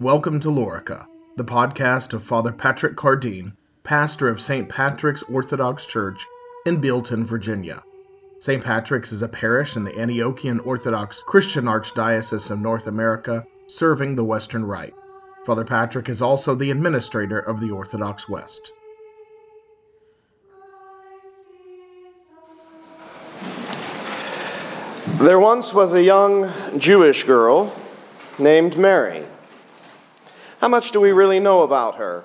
Welcome to Lorica, the podcast of Father Patrick Cardine, pastor of St. Patrick's Orthodox Church in Bealeton, Virginia. St. Patrick's is a parish in the Antiochian Orthodox Christian Archdiocese of North America, serving the Western Rite. Father Patrick is also the administrator of the Orthodox West. There once was a young Jewish girl named Mary. How much do we really know about her?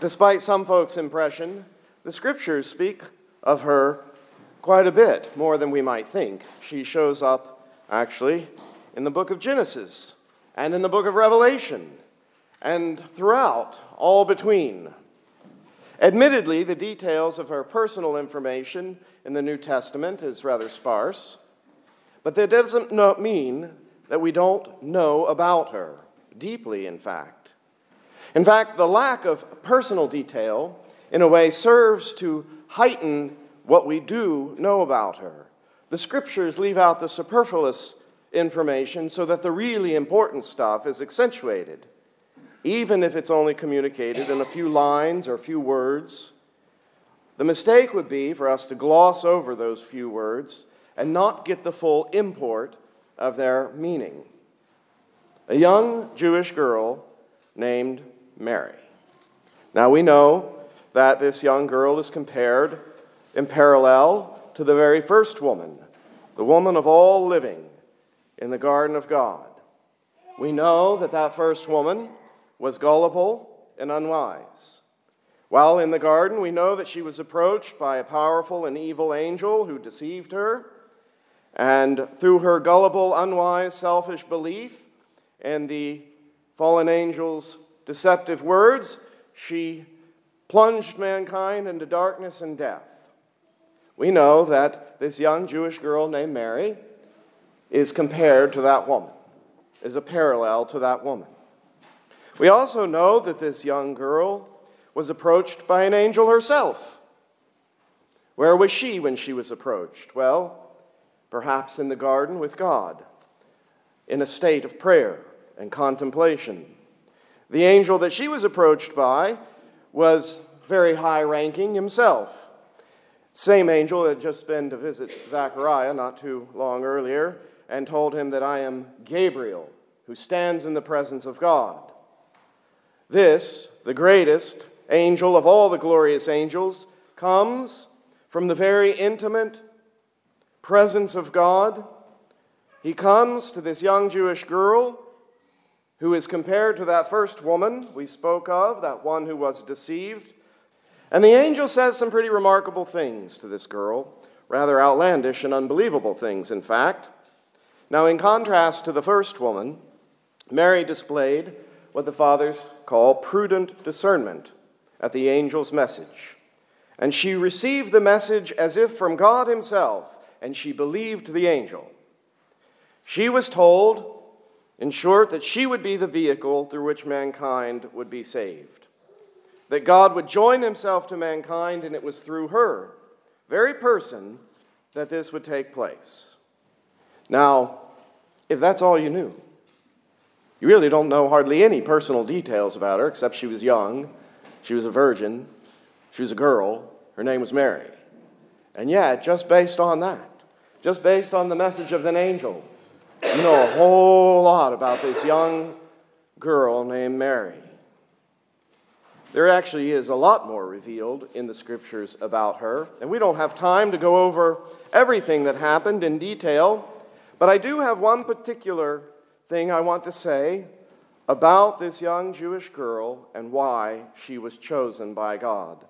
Despite some folks' impression, the scriptures speak of her quite a bit, more than we might think. She shows up, actually, in the book of Genesis and in the book of Revelation and throughout, all between. Admittedly, the details of her personal information in the New Testament is rather sparse, but that doesn't mean that we don't know about her, deeply, in fact. In fact, the lack of personal detail, in a way, serves to heighten what we do know about her. The scriptures leave out the superfluous information so that the really important stuff is accentuated, even if it's only communicated in a few lines or a few words. The mistake would be for us to gloss over those few words and not get the full import of their meaning. A young Jewish girl named Mary. Now we know that this young girl is compared in parallel to the very first woman, the woman of all living in the garden of God. We know that that first woman was gullible and unwise. While in the garden, we know that she was approached by a powerful and evil angel who deceived her. And through her gullible, unwise, selfish belief and the fallen angel's deceptive words, she plunged mankind into darkness and death. We know that this young Jewish girl named Mary is compared to that woman, is a parallel to that woman. We also know that this young girl was approached by an angel herself. Where was she when she was approached? Well, perhaps in the garden with God, in a state of prayer and contemplation. The angel that she was approached by was very high ranking himself. Same angel that had just been to visit Zechariah not too long earlier and told him that I am Gabriel, who stands in the presence of God. This, the greatest angel of all the glorious angels, comes from the very intimate presence of God. He comes to this young Jewish girl who is compared to that first woman we spoke of, that one who was deceived. And the angel says some pretty remarkable things to this girl, rather outlandish and unbelievable things, in fact. Now, in contrast to the first woman, Mary displayed what the fathers call prudent discernment at the angel's message. And she received the message as if from God Himself, and she believed the angel. She was told, in short, that she would be the vehicle through which mankind would be saved. That God would join Himself to mankind, and it was through her, very person, that this would take place. Now, if that's all you knew, you really don't know hardly any personal details about her, except she was young, she was a virgin, she was a girl, her name was Mary. And yet, just based on that, just based on the message of an angel, you know a whole lot about this young girl named Mary. There actually is a lot more revealed in the scriptures about her, and we don't have time to go over everything that happened in detail. But I do have one particular thing I want to say about this young Jewish girl and why she was chosen by God.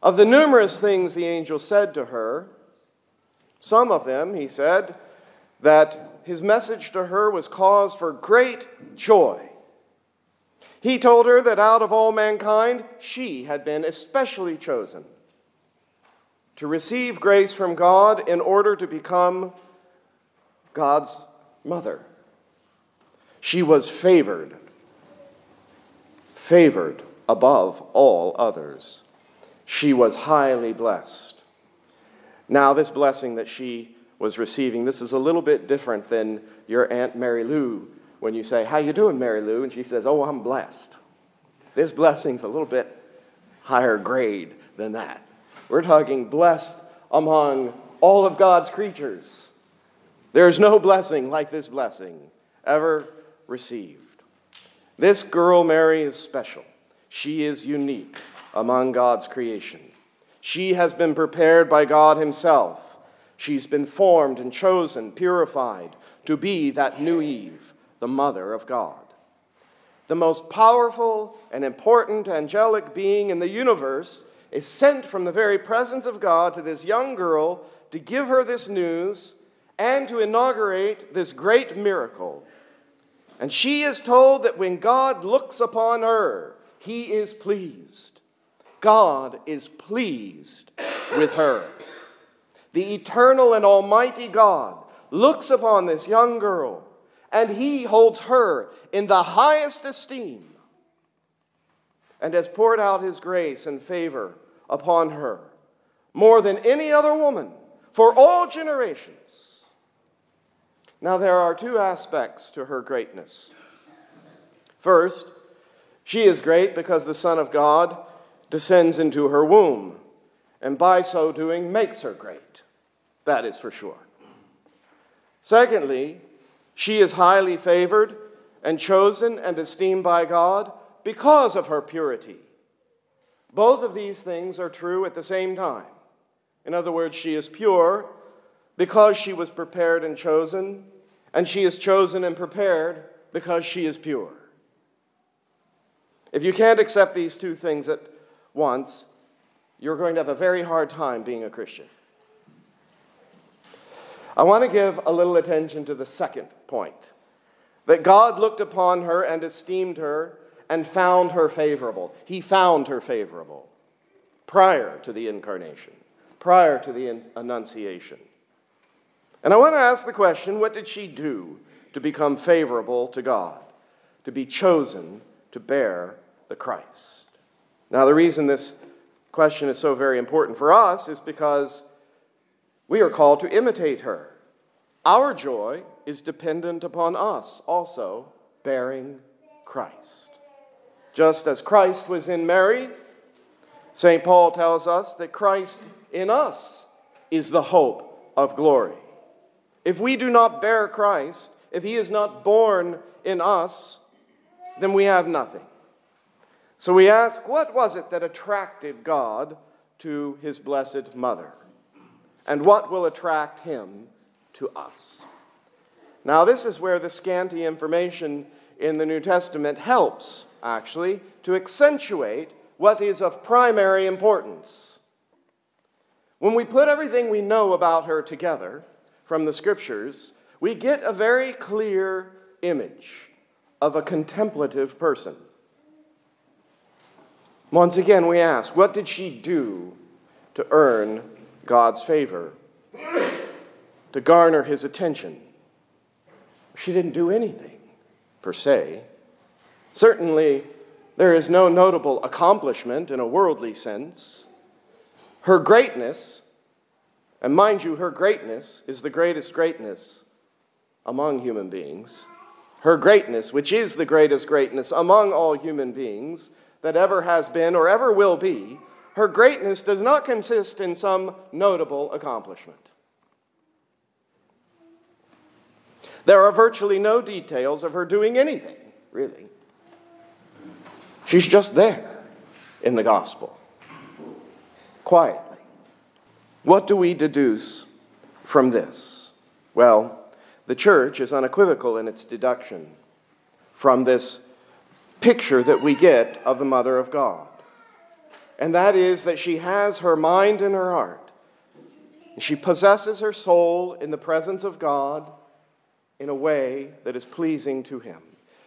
Of the numerous things the angel said to her, some of them, he said, that his message to her was cause for great joy. He told her that out of all mankind, she had been especially chosen to receive grace from God in order to become God's mother. She was favored, favored above all others. She was highly blessed. Now, this blessing that she was receiving, this is a little bit different than your Aunt Mary Lou when you say, How you doing, Mary Lou? And she says, Oh, I'm blessed. This blessing's a little bit higher grade than that. We're talking blessed among all of God's creatures. There's no blessing like this blessing ever received. This girl, Mary, is special. She is unique among God's creation. She has been prepared by God Himself. She's been formed and chosen, purified to be that new Eve, the mother of God. The most powerful and important angelic being in the universe is sent from the very presence of God to this young girl to give her this news and to inaugurate this great miracle. And she is told that when God looks upon her, he is pleased. God is pleased with her. The eternal and almighty God looks upon this young girl and he holds her in the highest esteem and has poured out his grace and favor upon her more than any other woman for all generations. Now, there are two aspects to her greatness. First, she is great because the Son of God descends into her womb, and by so doing makes her great. That is for sure. Secondly, she is highly favored and chosen and esteemed by God because of her purity. Both of these things are true at the same time. In other words, she is pure because she was prepared and chosen, and she is chosen and prepared because she is pure. If you can't accept these two things at once, you're going to have a very hard time being a Christian. I want to give a little attention to the second point that God looked upon her and esteemed her and found her favorable. He found her favorable prior to the incarnation, prior to the annunciation. And I want to ask the question what did she do to become favorable to God, to be chosen to bear the Christ? Now, the reason this question is so very important for us is because we are called to imitate her. Our joy is dependent upon us also bearing Christ. Just as Christ was in Mary, St. Paul tells us that Christ in us is the hope of glory. If we do not bear Christ, if he is not born in us, then we have nothing. So we ask, what was it that attracted God to his blessed mother? And what will attract him to us? Now, this is where the scanty information in the New Testament helps, actually, to accentuate what is of primary importance. When we put everything we know about her together from the scriptures, we get a very clear image of a contemplative person. Once again, we ask, what did she do to earn God's favor, to garner his attention? She didn't do anything, per se. Certainly, there is no notable accomplishment in a worldly sense. Her greatness, and mind you, her greatness is the greatest greatness among human beings. Her greatness, which is the greatest greatness among all human beings, that ever has been or ever will be, her greatness does not consist in some notable accomplishment. There are virtually no details of her doing anything, really. She's just there in the gospel, quietly. What do we deduce from this? Well, the church is unequivocal in its deduction from this picture that we get of the Mother of God. And that is that she has her mind and her heart. She possesses her soul in the presence of God in a way that is pleasing to Him.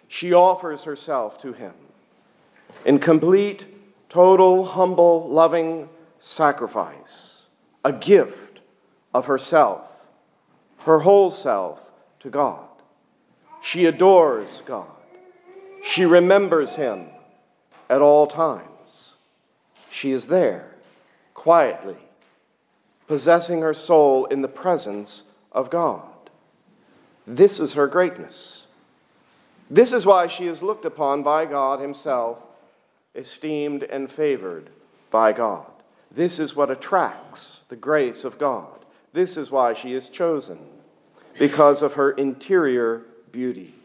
She offers herself to Him in complete, total, humble, loving sacrifice, a gift of herself, her whole self to God. She adores God. She remembers him at all times. She is there, quietly, possessing her soul in the presence of God. This is her greatness. This is why she is looked upon by God Himself, esteemed and favored by God. This is what attracts the grace of God. This is why she is chosen, because of her interior beauty.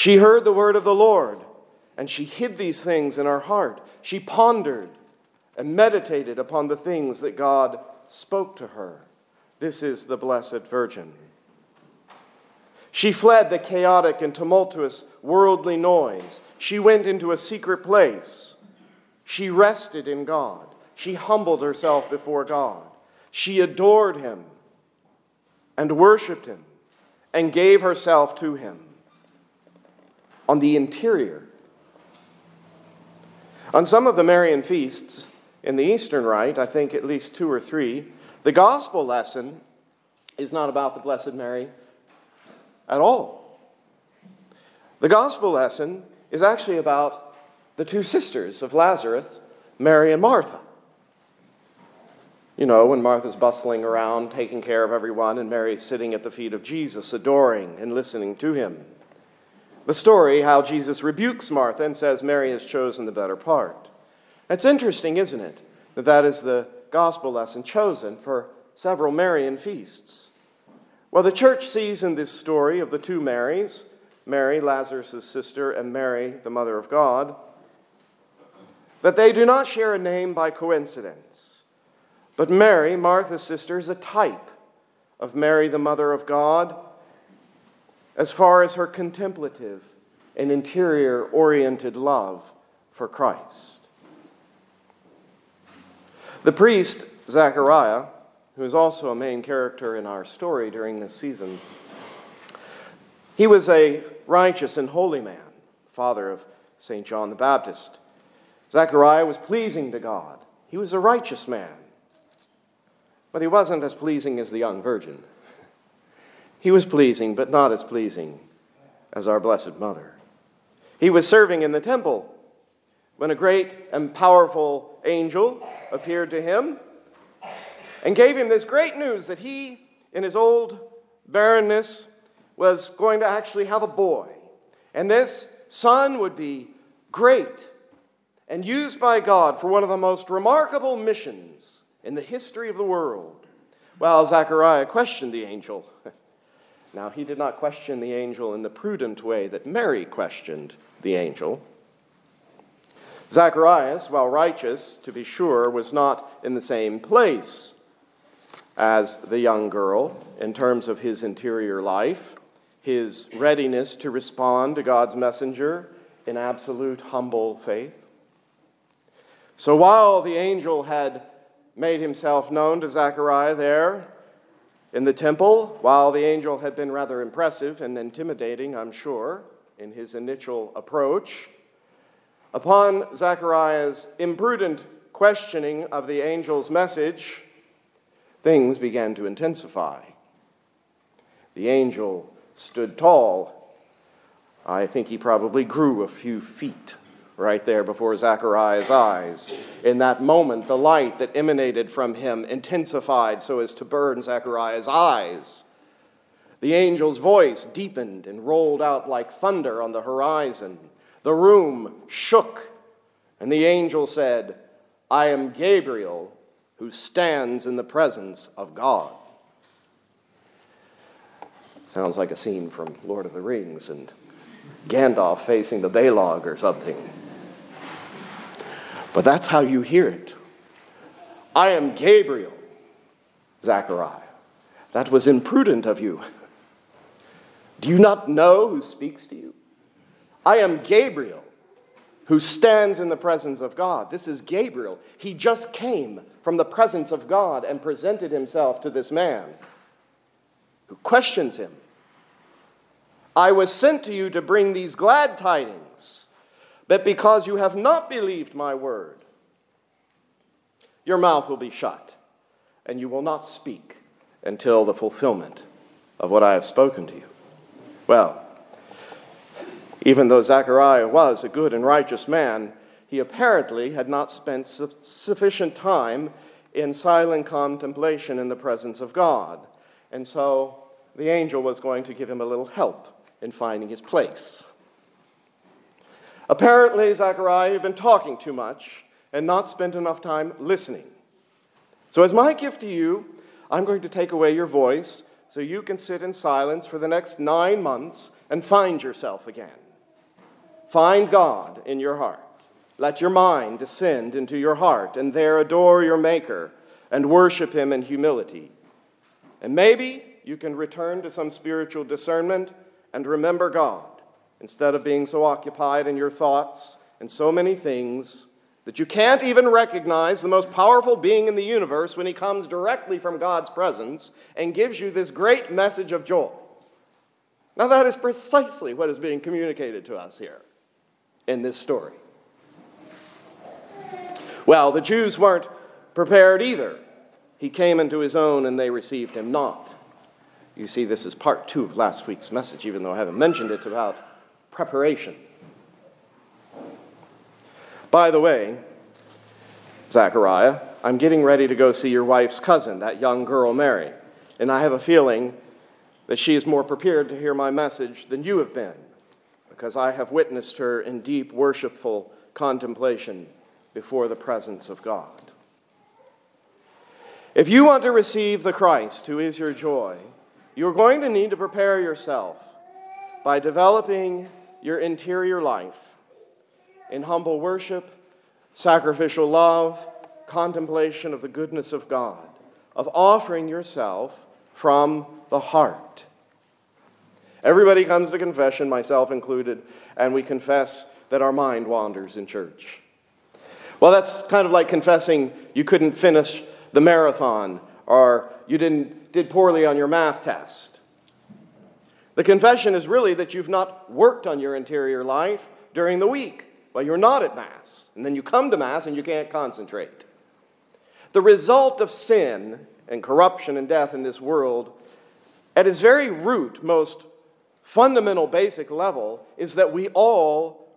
She heard the word of the Lord, and she hid these things in her heart. She pondered and meditated upon the things that God spoke to her. This is the Blessed Virgin. She fled the chaotic and tumultuous worldly noise. She went into a secret place. She rested in God. She humbled herself before God. She adored Him and worshiped Him and gave herself to Him. On the interior, on some of the Marian feasts in the Eastern Rite, I think at least two or three, the gospel lesson is not about the Blessed Mary at all. The gospel lesson is actually about the two sisters of Lazarus, Mary and Martha. You know, when Martha's bustling around, taking care of everyone, and Mary's sitting at the feet of Jesus, adoring and listening to him. The story, how Jesus rebukes Martha and says, Mary has chosen the better part. That's interesting, isn't it, that that is the gospel lesson chosen for several Marian feasts. Well, the church sees in this story of the two Marys, Mary, Lazarus' sister, and Mary, the mother of God, that they do not share a name by coincidence. But Mary, Martha's sister, is a type of Mary, the mother of God, as far as her contemplative and interior oriented love for Christ. The priest, Zechariah, who is also a main character in our story during this season. He was a righteous and holy man, father of St. John the Baptist. Zechariah was pleasing to God. He was a righteous man. But he wasn't as pleasing as the young virgin. He was pleasing, but not as pleasing as our Blessed Mother. He was serving in the temple when a great and powerful angel appeared to him and gave him this great news that he, in his old barrenness, was going to actually have a boy. And this son would be great and used by God for one of the most remarkable missions in the history of the world. Well, Zechariah questioned the angel. now, he did not question the angel in the prudent way that Mary questioned the angel. Zacharias, while righteous, to be sure, was not in the same place as the young girl in terms of his interior life, his readiness to respond to God's messenger in absolute humble faith. So while the angel had made himself known to Zechariah there in the temple, while the angel had been rather impressive and intimidating, I'm sure, in his initial approach, upon Zechariah's imprudent questioning of the angel's message, things began to intensify. The angel stood tall. I think he probably grew a few feet right there before Zachariah's eyes. In that moment, the light that emanated from him intensified so as to burn Zachariah's eyes. The angel's voice deepened and rolled out like thunder on the horizon. The room shook, and the angel said, I am Gabriel who stands in the presence of God. Sounds like a scene from Lord of the Rings and Gandalf facing the Balrog or something. But that's how you hear it. I am Gabriel, Zechariah. That was imprudent of you. Do you not know who speaks to you? I am Gabriel, who stands in the presence of God. This is Gabriel. He just came from the presence of God and presented himself to this man who questions him. I was sent to you to bring these glad tidings, but because you have not believed my word, your mouth will be shut, and you will not speak until the fulfillment of what I have spoken to you. Well, even though Zechariah was a good and righteous man, he apparently had not spent su- sufficient time in silent contemplation in the presence of God. And so the angel was going to give him a little help in finding his place. Apparently, Zechariah, you've been talking too much and not spent enough time listening. So, as my gift to you, I'm going to take away your voice so you can sit in silence for the next nine months and find yourself again. Find God in your heart. Let your mind descend into your heart and there adore your Maker and worship Him in humility. And maybe you can return to some spiritual discernment and remember God instead of being so occupied in your thoughts and so many things that you can't even recognize the most powerful being in the universe when he comes directly from God's presence and gives you this great message of joy. Now, that is precisely what is being communicated to us here in this story. Well, the Jews weren't prepared either. He came into his own and they received him not. You see, this is part two of last week's message, even though I haven't mentioned it about preparation. By the way, Zachariah, I'm getting ready to go see your wife's cousin, that young girl Mary, and I have a feeling that she is more prepared to hear my message than you have been, because I have witnessed her in deep, worshipful contemplation before the presence of God. If you want to receive the Christ who is your joy, you're going to need to prepare yourself by developing your interior life in humble worship, sacrificial love, contemplation of the goodness of God, of offering yourself from the heart. Everybody comes to confession, myself included, and we confess that our mind wanders in church. Well, that's kind of like confessing you couldn't finish the marathon or you didn't, did poorly on your math test. The confession is really that you've not worked on your interior life during the week. Well, you're not at Mass, and then you come to Mass and you can't concentrate. The result of sin and corruption and death in this world, at its very root, most fundamental, basic level, is that we all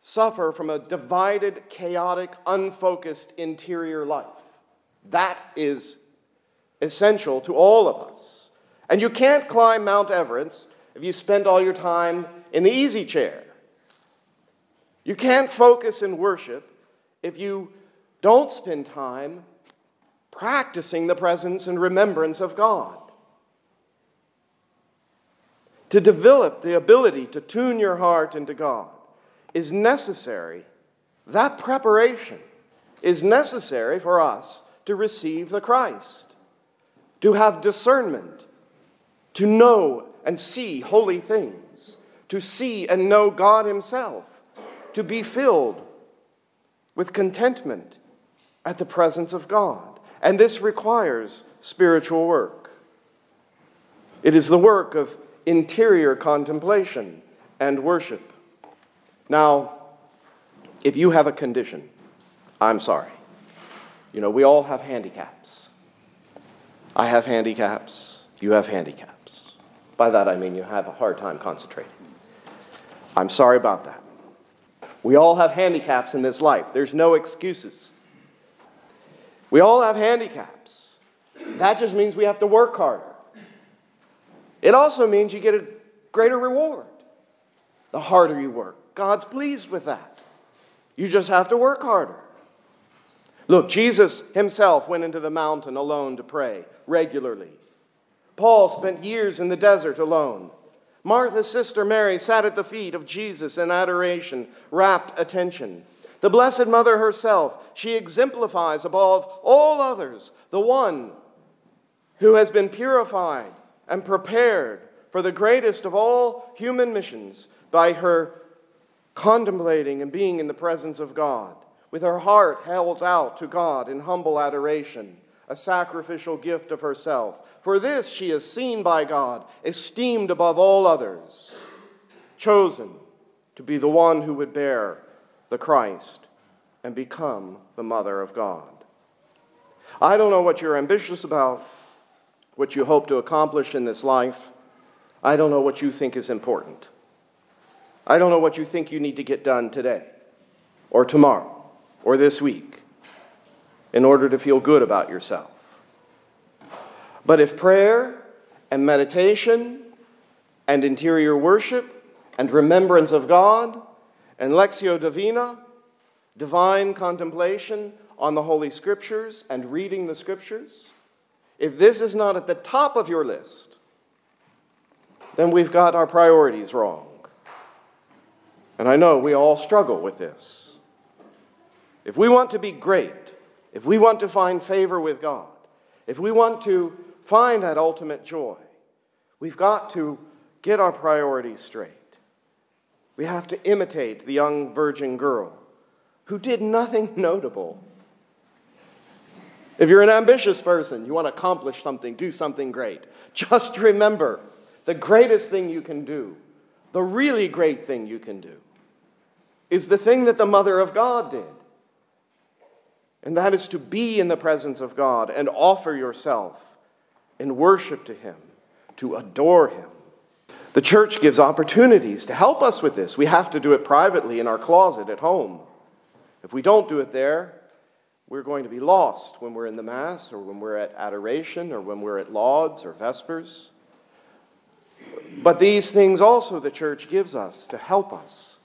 suffer from a divided, chaotic, unfocused interior life. That is essential to all of us. And you can't climb Mount Everest if you spend all your time in the easy chair. You can't focus in worship if you don't spend time practicing the presence and remembrance of God. To develop the ability to tune your heart into God is necessary. That preparation is necessary for us to receive the Christ, to have discernment, to know and see holy things, to see and know God Himself, to be filled with contentment at the presence of God. And this requires spiritual work. It is the work of interior contemplation and worship. Now, if you have a condition, I'm sorry. You know, we all have handicaps. I have handicaps. You have handicaps. By that I mean you have a hard time concentrating. I'm sorry about that. We all have handicaps in this life. There's no excuses. We all have handicaps. That just means we have to work harder. It also means you get a greater reward the harder you work. God's pleased with that. You just have to work harder. Look, Jesus himself went into the mountain alone to pray regularly. Paul spent years in the desert alone. Martha's sister Mary sat at the feet of Jesus in adoration, rapt attention. The Blessed Mother herself, she exemplifies above all others the one who has been purified and prepared for the greatest of all human missions by her contemplating and being in the presence of God, with her heart held out to God in humble adoration, a sacrificial gift of herself. For this she is seen by God, esteemed above all others, chosen to be the one who would bear the Christ and become the mother of God. I don't know what you're ambitious about, what you hope to accomplish in this life. I don't know what you think is important. I don't know what you think you need to get done today, or tomorrow, or this week, in order to feel good about yourself. But if prayer and meditation and interior worship and remembrance of God and Lectio Divina, divine contemplation on the Holy Scriptures and reading the Scriptures, if this is not at the top of your list, then we've got our priorities wrong. And I know we all struggle with this. If we want to be great, if we want to find favor with God, if we want to find that ultimate joy, we've got to get our priorities straight. We have to imitate the young virgin girl who did nothing notable. If you're an ambitious person, you want to accomplish something, do something great, just remember the greatest thing you can do, the really great thing you can do, is the thing that the Mother of God did. And that is to be in the presence of God and offer yourself in worship to Him, to adore Him. The church gives opportunities to help us with this. We have to do it privately in our closet at home. If we don't do it there, we're going to be lost when we're in the Mass or when we're at adoration or when we're at lauds or vespers. But these things also the church gives us to help us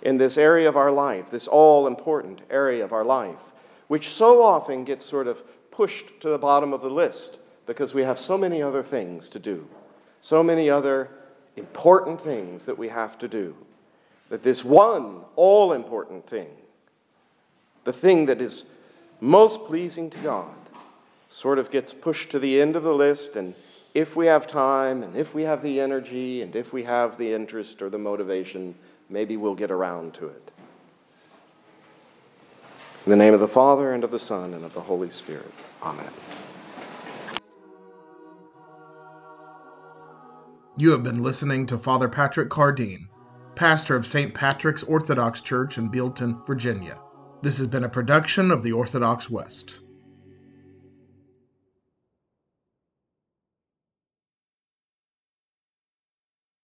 in this area of our life, this all important area of our life, which so often gets sort of pushed to the bottom of the list because we have so many other things to do, so many other important things that we have to do, that this one all important thing, the thing that is most pleasing to God, sort of gets pushed to the end of the list. And if we have time, and if we have the energy, and if we have the interest or the motivation, maybe we'll get around to it. In the name of the Father, and of the Son, and of the Holy Spirit. Amen. You have been listening to Father Patrick Cardine, pastor of St. Patrick's Orthodox Church in Bealeton, Virginia. This has been a production of the Orthodox West.